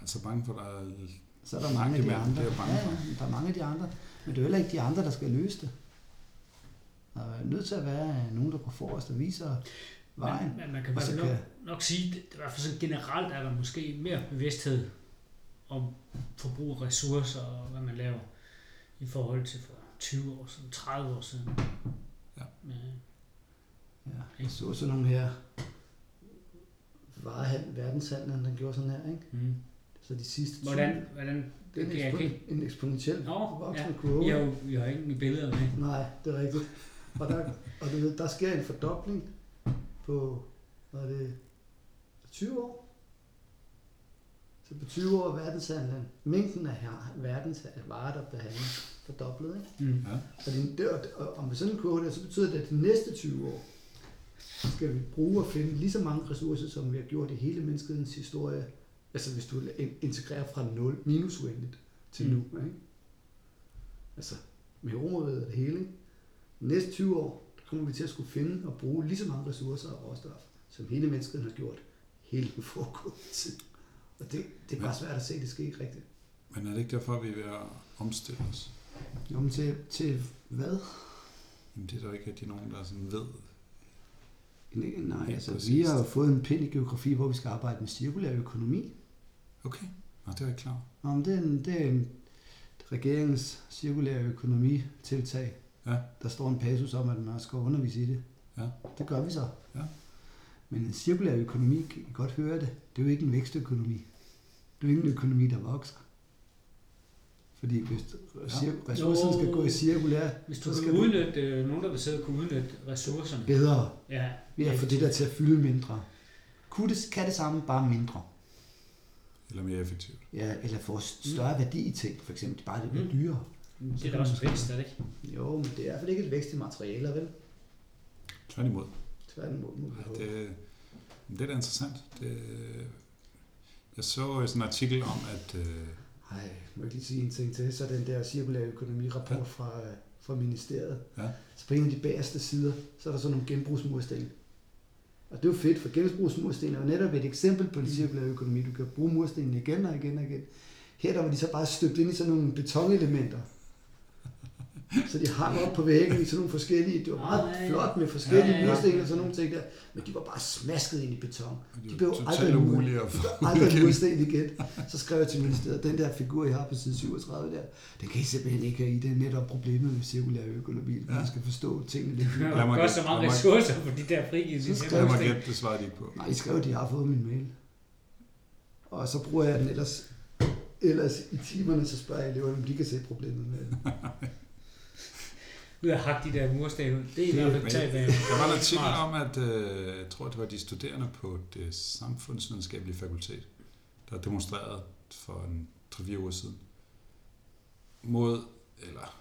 Altså bange for, at der er Så er der mange af de andre. det er jeg bange Ja, for. ja, der er mange af de andre. Men det er jo heller ikke de andre, der skal løse det. Der er nødt til at være nogen, der går forrest og viser vejen. Men, men man kan så hvert fald kan, nok, nok sige, at i hvert fald sådan generelt er der måske mere bevidsthed om forbrug af ressourcer og hvad man laver i forhold til for 20 år siden, 30 år siden. Ja. Men, ja, jeg så sådan nogle her varehandel, verdenshandlen, den gjorde sådan her, ikke? mm. Så de sidste 20, Hvordan, hvordan, det er en, jeg ikke- ekspon, en eksponentiel Nå, voksende ja. kurve. jo vi har ingen billeder med. Nej, det er rigtigt. Og, der, og du ved, der sker en fordobling på, hvad er det, 20 år? Så på 20 år er verdenshandlen, mængden af her, verdens af varer, der bliver handlet, fordoblet. Ikke? Mm. Ja. Og, det, det, og, og, og med sådan en kurve der, så betyder det, at de næste 20 år skal vi bruge og finde lige så mange ressourcer, som vi har gjort i hele menneskehedens historie Altså hvis du in- integrerer fra 0 minus uendeligt til Mm. nu. Ikke? Altså med rummet og det hele. Ikke? Næste 20 år, kommer vi til at skulle finde og bruge lige så mange ressourcer og råstoffer, som hele mennesket har gjort hele den foregående tid. Og det, det er bare svært at se, det sker ikke rigtigt. Men er det ikke derfor, vi er ved at omstille os? Jo, men til, til hvad? Jamen, det er der ikke rigtig nogen, der sådan ved. Nej, nej altså præcist. vi har jo fået en pind i geografi, hvor vi skal arbejde med cirkulær økonomi. Okay, Nå, det er jeg klar. Nå, men det er, en, det er en regeringens cirkulære økonomitiltag. Ja. Der står en passus om, at man skal undervise i det. Ja. Det gør vi så. Ja. Men en cirkulær økonomi, kan I godt høre det, det er jo ikke en vækstøkonomi. Det er jo ikke en økonomi, der vokser. Fordi hvis cir- ressourcerne skal gå i cirkulær, Hvis du skal udnytte, øh, nogen der vil sidde og kunne udnytte ressourcerne. bedre Ja, ved at få det der til at fylde mindre. Kunne det, kan det samme, bare mindre. Eller mere effektivt. Ja, eller få større værdi i ting, for eksempel bare det bliver Mm. dyrere. Det er da også vækst, er det ikke? Jo, men det er i hvert fald ikke et vækst i materialer, vel? Tværtimod. Tværtimod. må vi håbe. Ja, det, det er da interessant. Det, jeg så sådan en artikel om, at... Øh, Ej, må jeg lige sige en ting til? Så den der cirkulære økonomirapport Ja. fra, øh, fra ministeriet. Ja. Så på en af de bagerste sider, så er der sådan nogle genbrugsmursten. Og det er jo fedt, for genbrugsmursten er jo netop et eksempel på en cirkulær økonomi. Du kan bruge murstenen igen og igen og igen. Her der var de så bare støbt ind i sådan nogle betonelementer. Så de hang op på væggen i sådan nogle forskellige, det var meget Ej. flot med forskellige Ja, mursten og sådan nogle ting der, men de var bare smasket ind i beton. det De er blev aldrig umuligt at få Aldrig mursten igen. Så skrev jeg til ministeriet, den der figur, jeg har på side 37 der, den kan I simpelthen ikke have i. Det er netop problemet med cirkulær økonomi. Ja. Man skal forstå tingene lidt. Det gætte. så mange ressourcer på de der frigivelse. Så er måske- gætte, det svarer de ikke på. Nej, I skrev, at de har fået min mail. Og så bruger jeg den ellers, ellers i timerne, så spørger jeg eleverne, om de kan se problemet med det. Ud at hakke de der mursten ud. Det er i Det- hvert fald. Der var en artikel om, at øh, jeg tror, det var de studerende på det samfundsvidenskabelige fakultet, der demonstrerede for en 3-4 uger siden mod, eller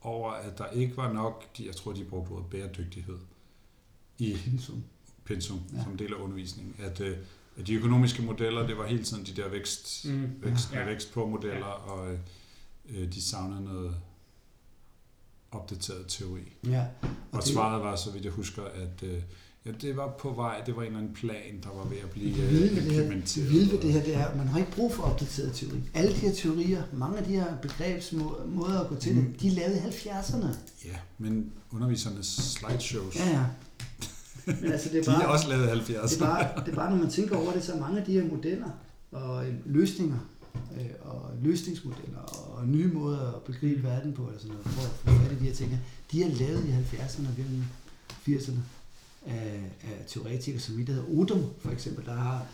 over, at der ikke var nok, de, jeg tror, de brugte ordet bæredygtighed i Pensum. pensum Ja. som del af undervisningen. At, øh, at de økonomiske modeller, det var hele tiden de der vækst, Mm. vækst, Ja. ja. vækst på modeller, ja. og øh, de savnede noget opdateret teori. Ja. Og det- svaret var, så vidt jeg husker, at øh, ja, det var på vej, det var en eller anden plan, der var ved at blive Det øh, vilde det implementeret. det vilde ved det her, det er, at man har ikke brug for opdateret teori. Alle de her teorier, mange af de her begrebsmåder at gå til det, Mm. de er lavet i 70'erne. Ja, men undervisernes slideshows, Ja, ja. Men altså, det er de er bare, også lavet i det 70'erne. er bare, det er bare, når man tænker over det, så mange af de her modeller og øh, løsninger, øh, og løsningsmodeller og nye måder at begribe verden på, eller sådan noget, for at få fat i de her ting, de er lavet i 70'erne og 80'erne af, af teoretikere som vi, der hedder Odom, for eksempel, der har.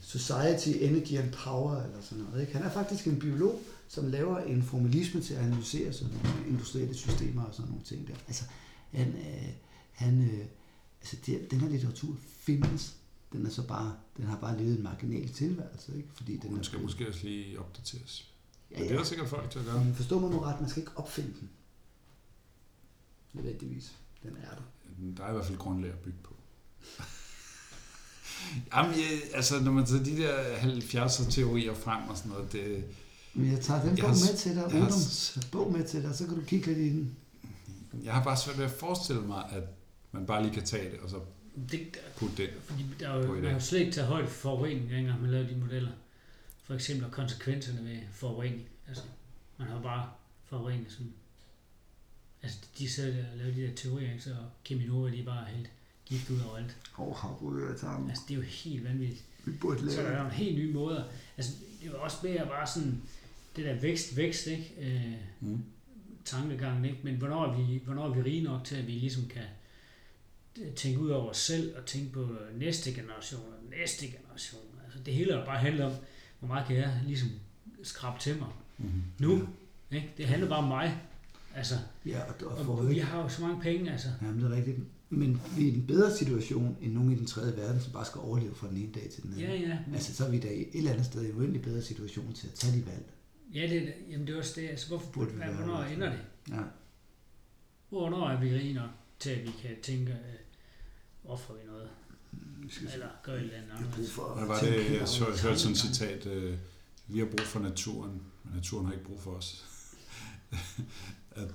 Society, Energy and Power, eller sådan noget. Ikke? Han er faktisk en biolog, som laver en formalisme til at analysere sådan nogle industrielle systemer og sådan nogle ting der. Altså, han, øh, han, øh, altså det, den her litteratur findes. Den er så bare, den har bare levet en marginal tilværelse, ikke? Fordi den Den er skal måske også lige opdateres. Ja, Men det er ja. der sikkert folk til at gøre. Men forstå mig nu ret, man skal ikke opfinde den. Nødvendigvis. Den er der. Der er i hvert fald grundlag at bygge på. Jamen, jeg, altså, når man tager de der 70'er teorier frem og sådan noget, det, Men jeg tager den Jeg bog har med til dig, Odoms bog med til dig, så kan du kigge lidt i den. jeg har bare svært ved at forestille mig, at man bare lige kan tage det og så Det, putte det. fordi der er jo, På i man har jo slet ikke taget højde for forurening, dengang man lavede de modeller. For eksempel konsekvenserne ved forurening. Altså, man har bare forurenet sådan. Altså, de sidder der og laver de der teorier, ikke? så Cheminova, de er bare helt gift ud oh, havbrug, jeg tager dem. Altså, det er jo helt vanvittigt. Vi burde Så lave der er en helt nye måder. Altså, det er jo også mere bare sådan, det der vækst, vækst, ikke? Øh, Mm. tankegangen, ikke? Men hvornår er, vi, hvornår er vi rige nok til, at vi ligesom kan tænke ud over os selv og tænke på næste generation og næste generation. Altså, det hele er bare handler om, hvor meget kan jeg ligesom skrabe til mig Mm-hmm. nu. Ikke? Det handler bare om mig. Altså, Ja, og, og og vi har jo så mange penge, altså. Jamen, det er rigtigt. Men vi er i en bedre situation end nogen i den tredje verden, som bare skal overleve fra den ene dag til den anden. Ja, ja. Altså, så er vi da i et eller andet sted i en uendelig bedre situation til at tage de valg. ja, det, jamen det er også det. Altså, hvorfor, Burde vi være hvornår ender det? Ja. Hvornår er vi rige nok til, at vi kan tænke, øh, offrer vi noget? Eller gør et eller andet Og var det, jeg over så, jeg hørte sådan et citat, øh, vi har brug for naturen, men naturen har ikke brug for os. at,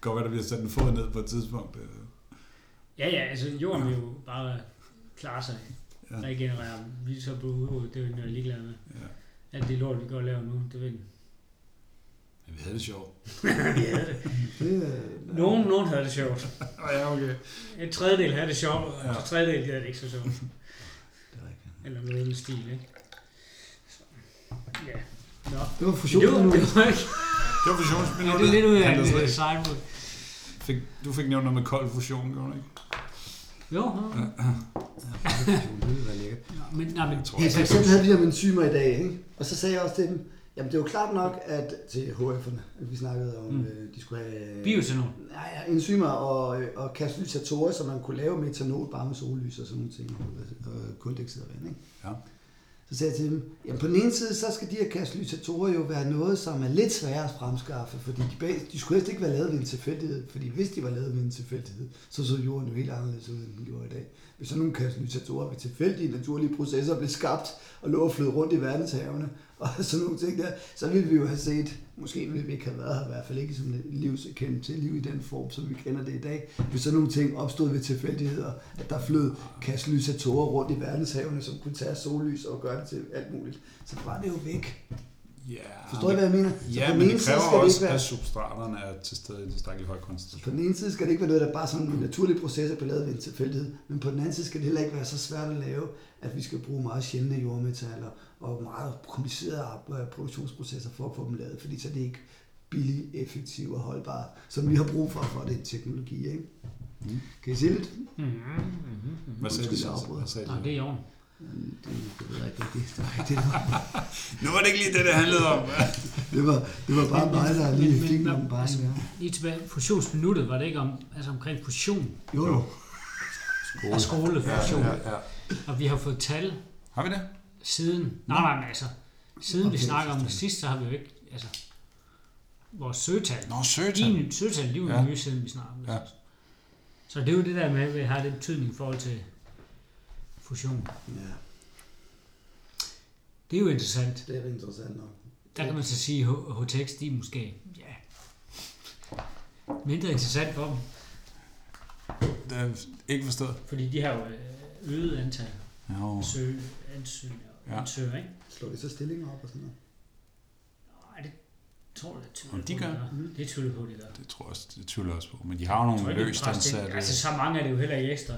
godt være, der bliver sat en fod ned på et tidspunkt. øh. Ja, ja, altså jorden vil jo bare klare sig. Ja. Regenerere. Vi så på udryddet, det er jo ligeglad med. Ja. Alt det lort, vi går og laver nu, det ved Men vi havde det sjovt. vi havde det. Det, øh, Nogen, nogen havde det sjovt. Ja, okay. En tredjedel havde det sjovt, og Ja. en tredjedel havde det ikke så sjovt. det er rigtigt. Eller noget i den stil, ikke? Så, ja. Nå. Det var Det fusion var, nu. det var ikke... Det var Ja, fusionsminuttet. det er lidt ud af en ikke. sejlbåd. Fik, du fik nævnt noget med kold fusion, gjorde du ikke? Jo. Det ville være lækkert. Ja, men, nej, men, Jeg tror, Ja, jeg for eksempel havde vi om enzymer i dag, ikke? Og så sagde jeg også til dem, jamen det er jo klart nok, at til HF'erne, at vi snakkede om, Mm. øh, de skulle have... bioetanol. Nej, ja, enzymer og, øh, og katalysatorer, så man kunne lave metanol bare med sollys og sådan nogle ting, og, og kuldioxid og vand, ikke? Ja. Så sagde jeg til dem, jamen på den ene side, så skal de her katalysatorer jo være noget, som er lidt sværere at fremskaffe, fordi de, bag, de skulle helst ikke være lavet ved en tilfældighed, fordi hvis de var lavet ved en tilfældighed, så så jorden jo helt anderledes ud, end den gjorde i dag. Hvis sådan nogle katalysatorer ved tilfældige naturlige processer blev skabt og lå og flød rundt i verdenshavene, og sådan nogle ting der, så ville vi jo have set, måske ville vi ikke have været her, i hvert fald ikke som livskendt til liv i den form, som vi kender det i dag, hvis sådan nogle ting opstod ved tilfældigheder, at der flød katalysatorer rundt i verdenshavene, som kunne tage sollys og gøre det til alt muligt, så var det jo væk. Ja, Forstår I, hvad jeg mener? Så Ja, men det side kræver skal det også, ikke være, at substraterne er til stede i tilstrækkelig høj koncentration. på den ene side skal det ikke være noget, der bare sådan en naturlig proces er lavet ved en tilfældighed, men på den anden side skal det heller ikke være så svært at lave, at vi skal bruge meget sjældne jordmetaller og meget komplicerede øh, produktionsprocesser for at få dem lavet, fordi så er det ikke billig, effektiv og holdbar, som vi har brug for, for den teknologi. Ikke? Mm. Kan I se lidt? Mm-hmm, mm-hmm. Hvad sagde du? Hvad sagde Nej, det er i orden. Det, det ved jeg ikke. Det det, det var. Nu var det ikke lige det, det handlede om. Det var, det var bare Men- mig, der lige men- fik men- nogle bare. altså. Lige tilbage, fusionsminuttet, var det ikke om, altså omkring fusion? Jo, jo. Og skolefusion. Ja, ja, ja. Og vi har fået tal Har vi det? Siden, nej, nej, men altså, siden vi Okay, snakker om det sidst, så har vi jo ikke, altså, vores søgetal. Nå, søgetal. nye søgetal, de er jo Ja. nye, siden vi snakker om det. Ja. Så det er jo det der med, at vi har den betydning i forhold til fusion. Ja, Det er jo interessant. det er interessant nok. Der kan man så sige, at HTX, de er måske, ja, mindre interessant for dem. Det er ikke forstået. Fordi de har jo øh, øget antal Jo. søge, ansøgninger, Ja. ja. ansøger, ikke? Slår de så stillinger op og sådan noget? Nej, det tror jeg, det tvivler de på, gør? Mhm. Det tvivler på, de gør. Det tror jeg også, det tvivler også på. Men de har jo nogle ikke, løst det er præst- ansatte. Altså, så mange er det jo heller ikke ekstra.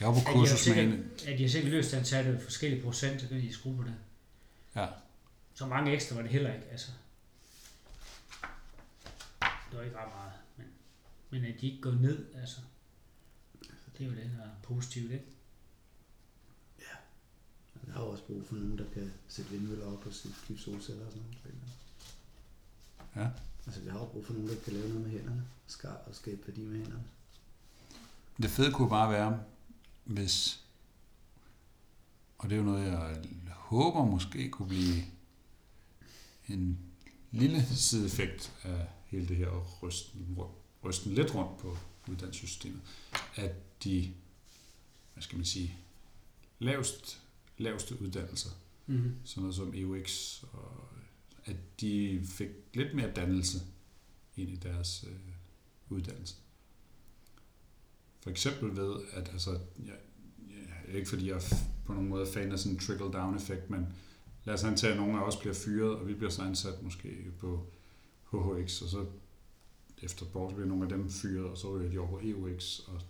Jeg var på har kursus med en. at de har sikkert løst ansatte forskellige procent, så kan de skrue på det. Ja. Så mange ekstra var det heller ikke, altså. Det var ikke ret meget, men, men at de ikke går ned, altså. Det er jo det, der er positivt, ikke? Jeg har også brug for nogen, der kan sætte vindmøller op og skifte solceller og sådan noget. Ja. Altså, vi har jo brug for nogen, der kan lave noget med hænderne. Skar og skabe værdi med hænderne. Det fede kunne bare være, hvis, og det er jo noget, jeg håber måske kunne blive en lille sideeffekt af hele det her og rysten, rysten lidt rundt på uddannelsessystemet, at de, hvad skal man sige, lavest, laveste uddannelser, Mm-hmm. sådan noget som EUX, og at de fik lidt mere dannelse ind i deres øh, uddannelse. For eksempel ved, at altså, jeg, jeg, ikke fordi jeg er på nogen måde fan af sådan en trickle-down-effekt, men lad os antage, at nogle af os bliver fyret, og vi bliver så ansat måske på HHX, og så efter et par år, så bliver nogle af dem fyret, og så ryger de over på EUX, og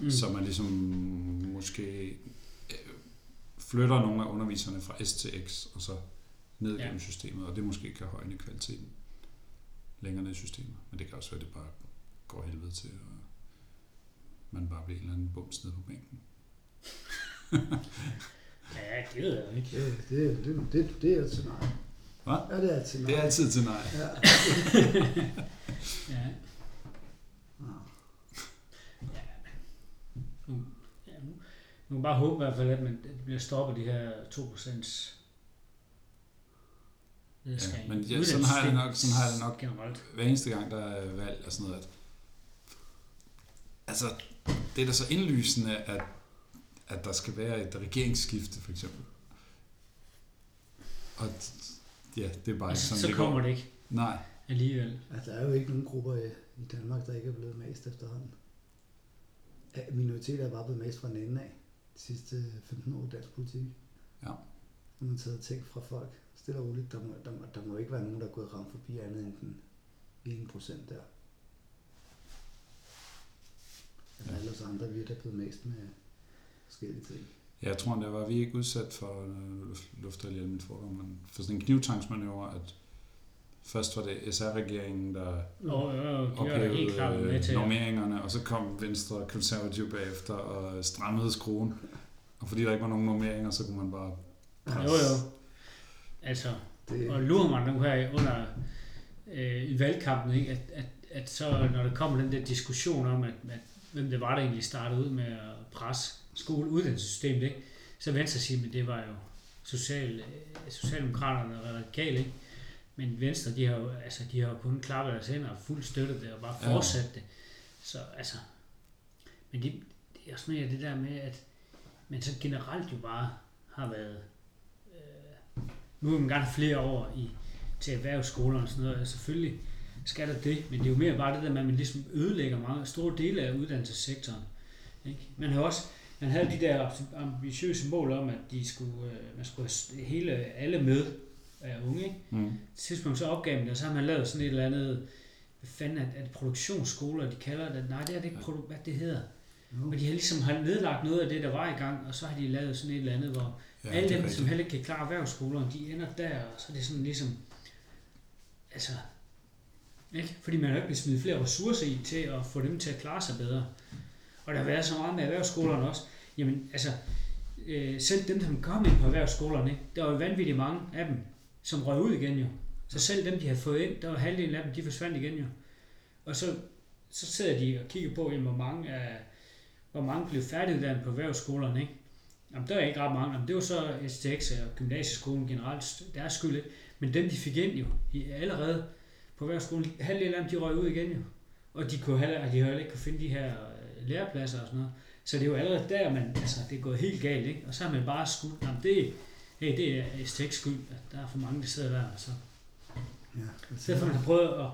Mm. så man ligesom måske flytter nogle af underviserne fra S til X, og så ned Ja. gennem systemet, og det måske kan højne kvaliteten længere ned i systemet. Men det kan også være, at det bare går helvede til, og man bare bliver en eller anden bums nede på bænken. Ja, det ved jeg ikke. Det, det, det, det, det er til nej. Hvad? Ja, det er til nej. Det er altid til nej. Ja. Ja. Ja. Ja. Nu, ja, nu, nu må bare håbe i hvert fald, at man det bliver stoppet de her 2% nedskæring. Ja, men ja, sådan har jeg det nok- sådan har jeg det nok. Generelt. Hver eneste gang, der er valg og sådan noget, at altså, det er da så indlysende, at at der skal være et regeringsskifte, for eksempel. Og ja, det er bare ikke Altså, sådan, så det kommer går. det ikke Nej, alligevel. Altså, der er jo ikke nogen grupper i, i Danmark, der ikke er blevet mast efterhånden. Minoriteter er bare blevet mast fra den ende af de sidste 15 år i dansk politik. Ja. Når man taget ting fra folk, stille og roligt, der må, der, må- der må ikke være nogen, der er gået ramt forbi andet end den 1 procent der. Ja. Alle os andre, vi er da blevet mast med forskellige ting. Jeg tror, det var, vi ikke udsat for øh, luft- luftalje mit fordom, men for sådan en knivtangsmanøvre, at først var det SR-regeringen, der Og, og, og de er da helt klart ophævede med øh, til at- normeringerne, og så kom Venstre og Konservativ bagefter og strammede skruen. Og fordi der ikke var nogen normeringer, så kunne man bare Jo, presse. jo. Altså, Det, og lurer mig nu her under øh, i valgkampen, ikke? At, at, at så når der kommer den der diskussion om, at, at hvem det var, der egentlig startede ud med at presse skoleuddannelsessystemet, ikke? så Venstre siger, at det var jo social, øh, Socialdemokraterne og radikale, ikke? Men Venstre, de har jo, altså, de har jo kun klappet deres hænder og fuldt støttet det og bare Ja. fortsat det. Så altså, men det, det er også mere det der med, at man så generelt jo bare har været øh, nu vil man gerne flere år i, til erhvervsskoler og sådan noget. Altså, selvfølgelig skal der det, men det er jo mere bare det der med, at man ligesom ødelægger mange store dele af uddannelsessektoren. Ikke? Man har også man havde de der ambitiøse mål om, at de skulle, øh, man skulle have hele, alle med af unge. Ikke? Mm. Tidspunkt så opgav man det, og så har man lavet sådan et eller andet, hvad fanden er det, er produktionsskoler, de kalder det? Nej, det er det ikke, produ- hvad det hedder. jo. Og de har ligesom har nedlagt noget af det, der var i gang, og så har de lavet sådan et eller andet, hvor Ja, alle er dem, som rigtigt. heller ikke kan klare erhvervsskolerne, de ender der, og så er det sådan ligesom, altså, ikke? Fordi man har ikke vil smide flere ressourcer i til at få dem til at klare sig bedre. Og der har været så meget med erhvervsskolerne også. Jamen, altså, øh, selv dem, som kom ind på erhvervsskolerne, ikke? der var jo vanvittigt mange af dem, som røg ud igen jo. Så selv dem, de havde fået ind, der var halvdelen af dem, de forsvandt igen jo. Og så, så sidder de og kigger på, jamen, hvor mange af, hvor mange blev færdiguddannet på erhvervsskolerne, ikke? Jamen, der er ikke ret mange. Jamen, det var så STX og gymnasieskolen generelt deres skyld, ikke? Men dem, de fik ind jo, i, allerede på erhvervsskolen, halvdelen af dem, de røg ud igen jo. Og de kunne heller, de heller ikke kunne finde de her øh, lærepladser og sådan noget. Så det er jo allerede der, man, altså, det er gået helt galt, ikke? Og så har man bare skudt, jamen, det, hey, det er STX skyld, at der er for mange, der sidder der, så. Ja, for, at man har prøvet at,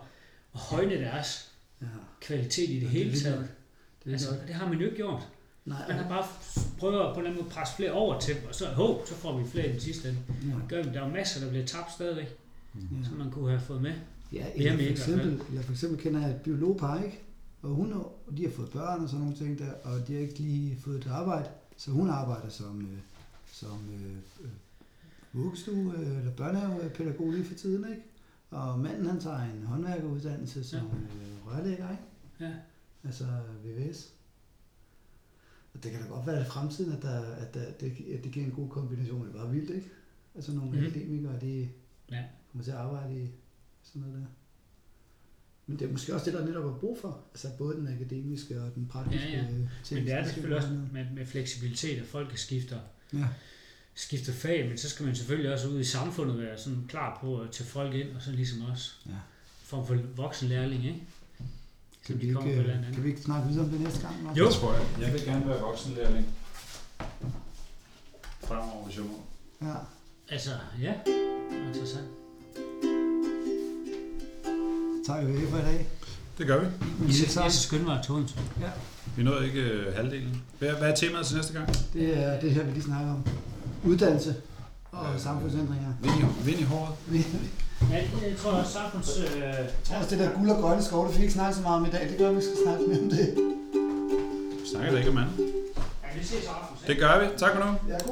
at højne deres ja. kvalitet i det Ja, hele taget. Det er Altså, og det har man jo ikke gjort. Nej, Man har bare prøvet at på en eller anden måde presse flere over til dem, og så, hov, så får vi flere i den sidste ende. ja. Gør vi, der er masser, der bliver tabt stadigvæk, Ja. som man kunne have fået med. Ja, eller med for, eksempel, eller for eksempel kender jeg et biologpar, ikke? Og hun og de har fået børn og sådan nogle ting der, og de har ikke lige fået et arbejde, så hun arbejder som, øh, som øh, øh, vuggestue øh, eller børnehavepædagog lige for tiden, ikke? Og manden han tager en håndværkeruddannelse som øh, rørlægger, ikke? Ja. Altså VVS. Og det kan da godt være i fremtiden, at, der, at, der, det, at det giver en god kombination. Det er bare vildt, ikke? Altså nogle mm. akademikere, de Ja. kommer til at arbejde i sådan noget der. Men det er måske også det, der netop er brug for. Altså både den akademiske og den praktiske Ja, ja. øh, Men det er det selvfølgelig også med, med fleksibilitet, at folk skifter, Ja. Skifter fag, men så skal man selvfølgelig også ud i samfundet være sådan klar på at tage folk ind, og så ligesom også Ja. form for voksenlærling, ikke? Kan vi, ikke, kan vi ikke snakke videre om det næste gang? Martin? Jo. Det tror jeg. Jeg vil gerne være voksenlærling. Fremover, hvis jeg må. Ja. Altså, ja, interessant. Så tager vi det for i dag. Det gør vi. I vi skal, jeg skal skynde mig til Odense. Vi nåede ikke øh, halvdelen. Hvad, hvad er temaet til næste gang? Det er det her, vi lige snakker om. Uddannelse og Øh. samfundsændringer. Vind i, vind i håret. Vi, Ja, jeg tror også samfunds... Øh, også det der guld og grønne skov, det fik vi ikke snakket så meget om i dag. Det gør, vi skal snakke mere om det. Snakker der ikke om andet? ja, vi ses aften. Det gør vi. Tak for nu. Ja, god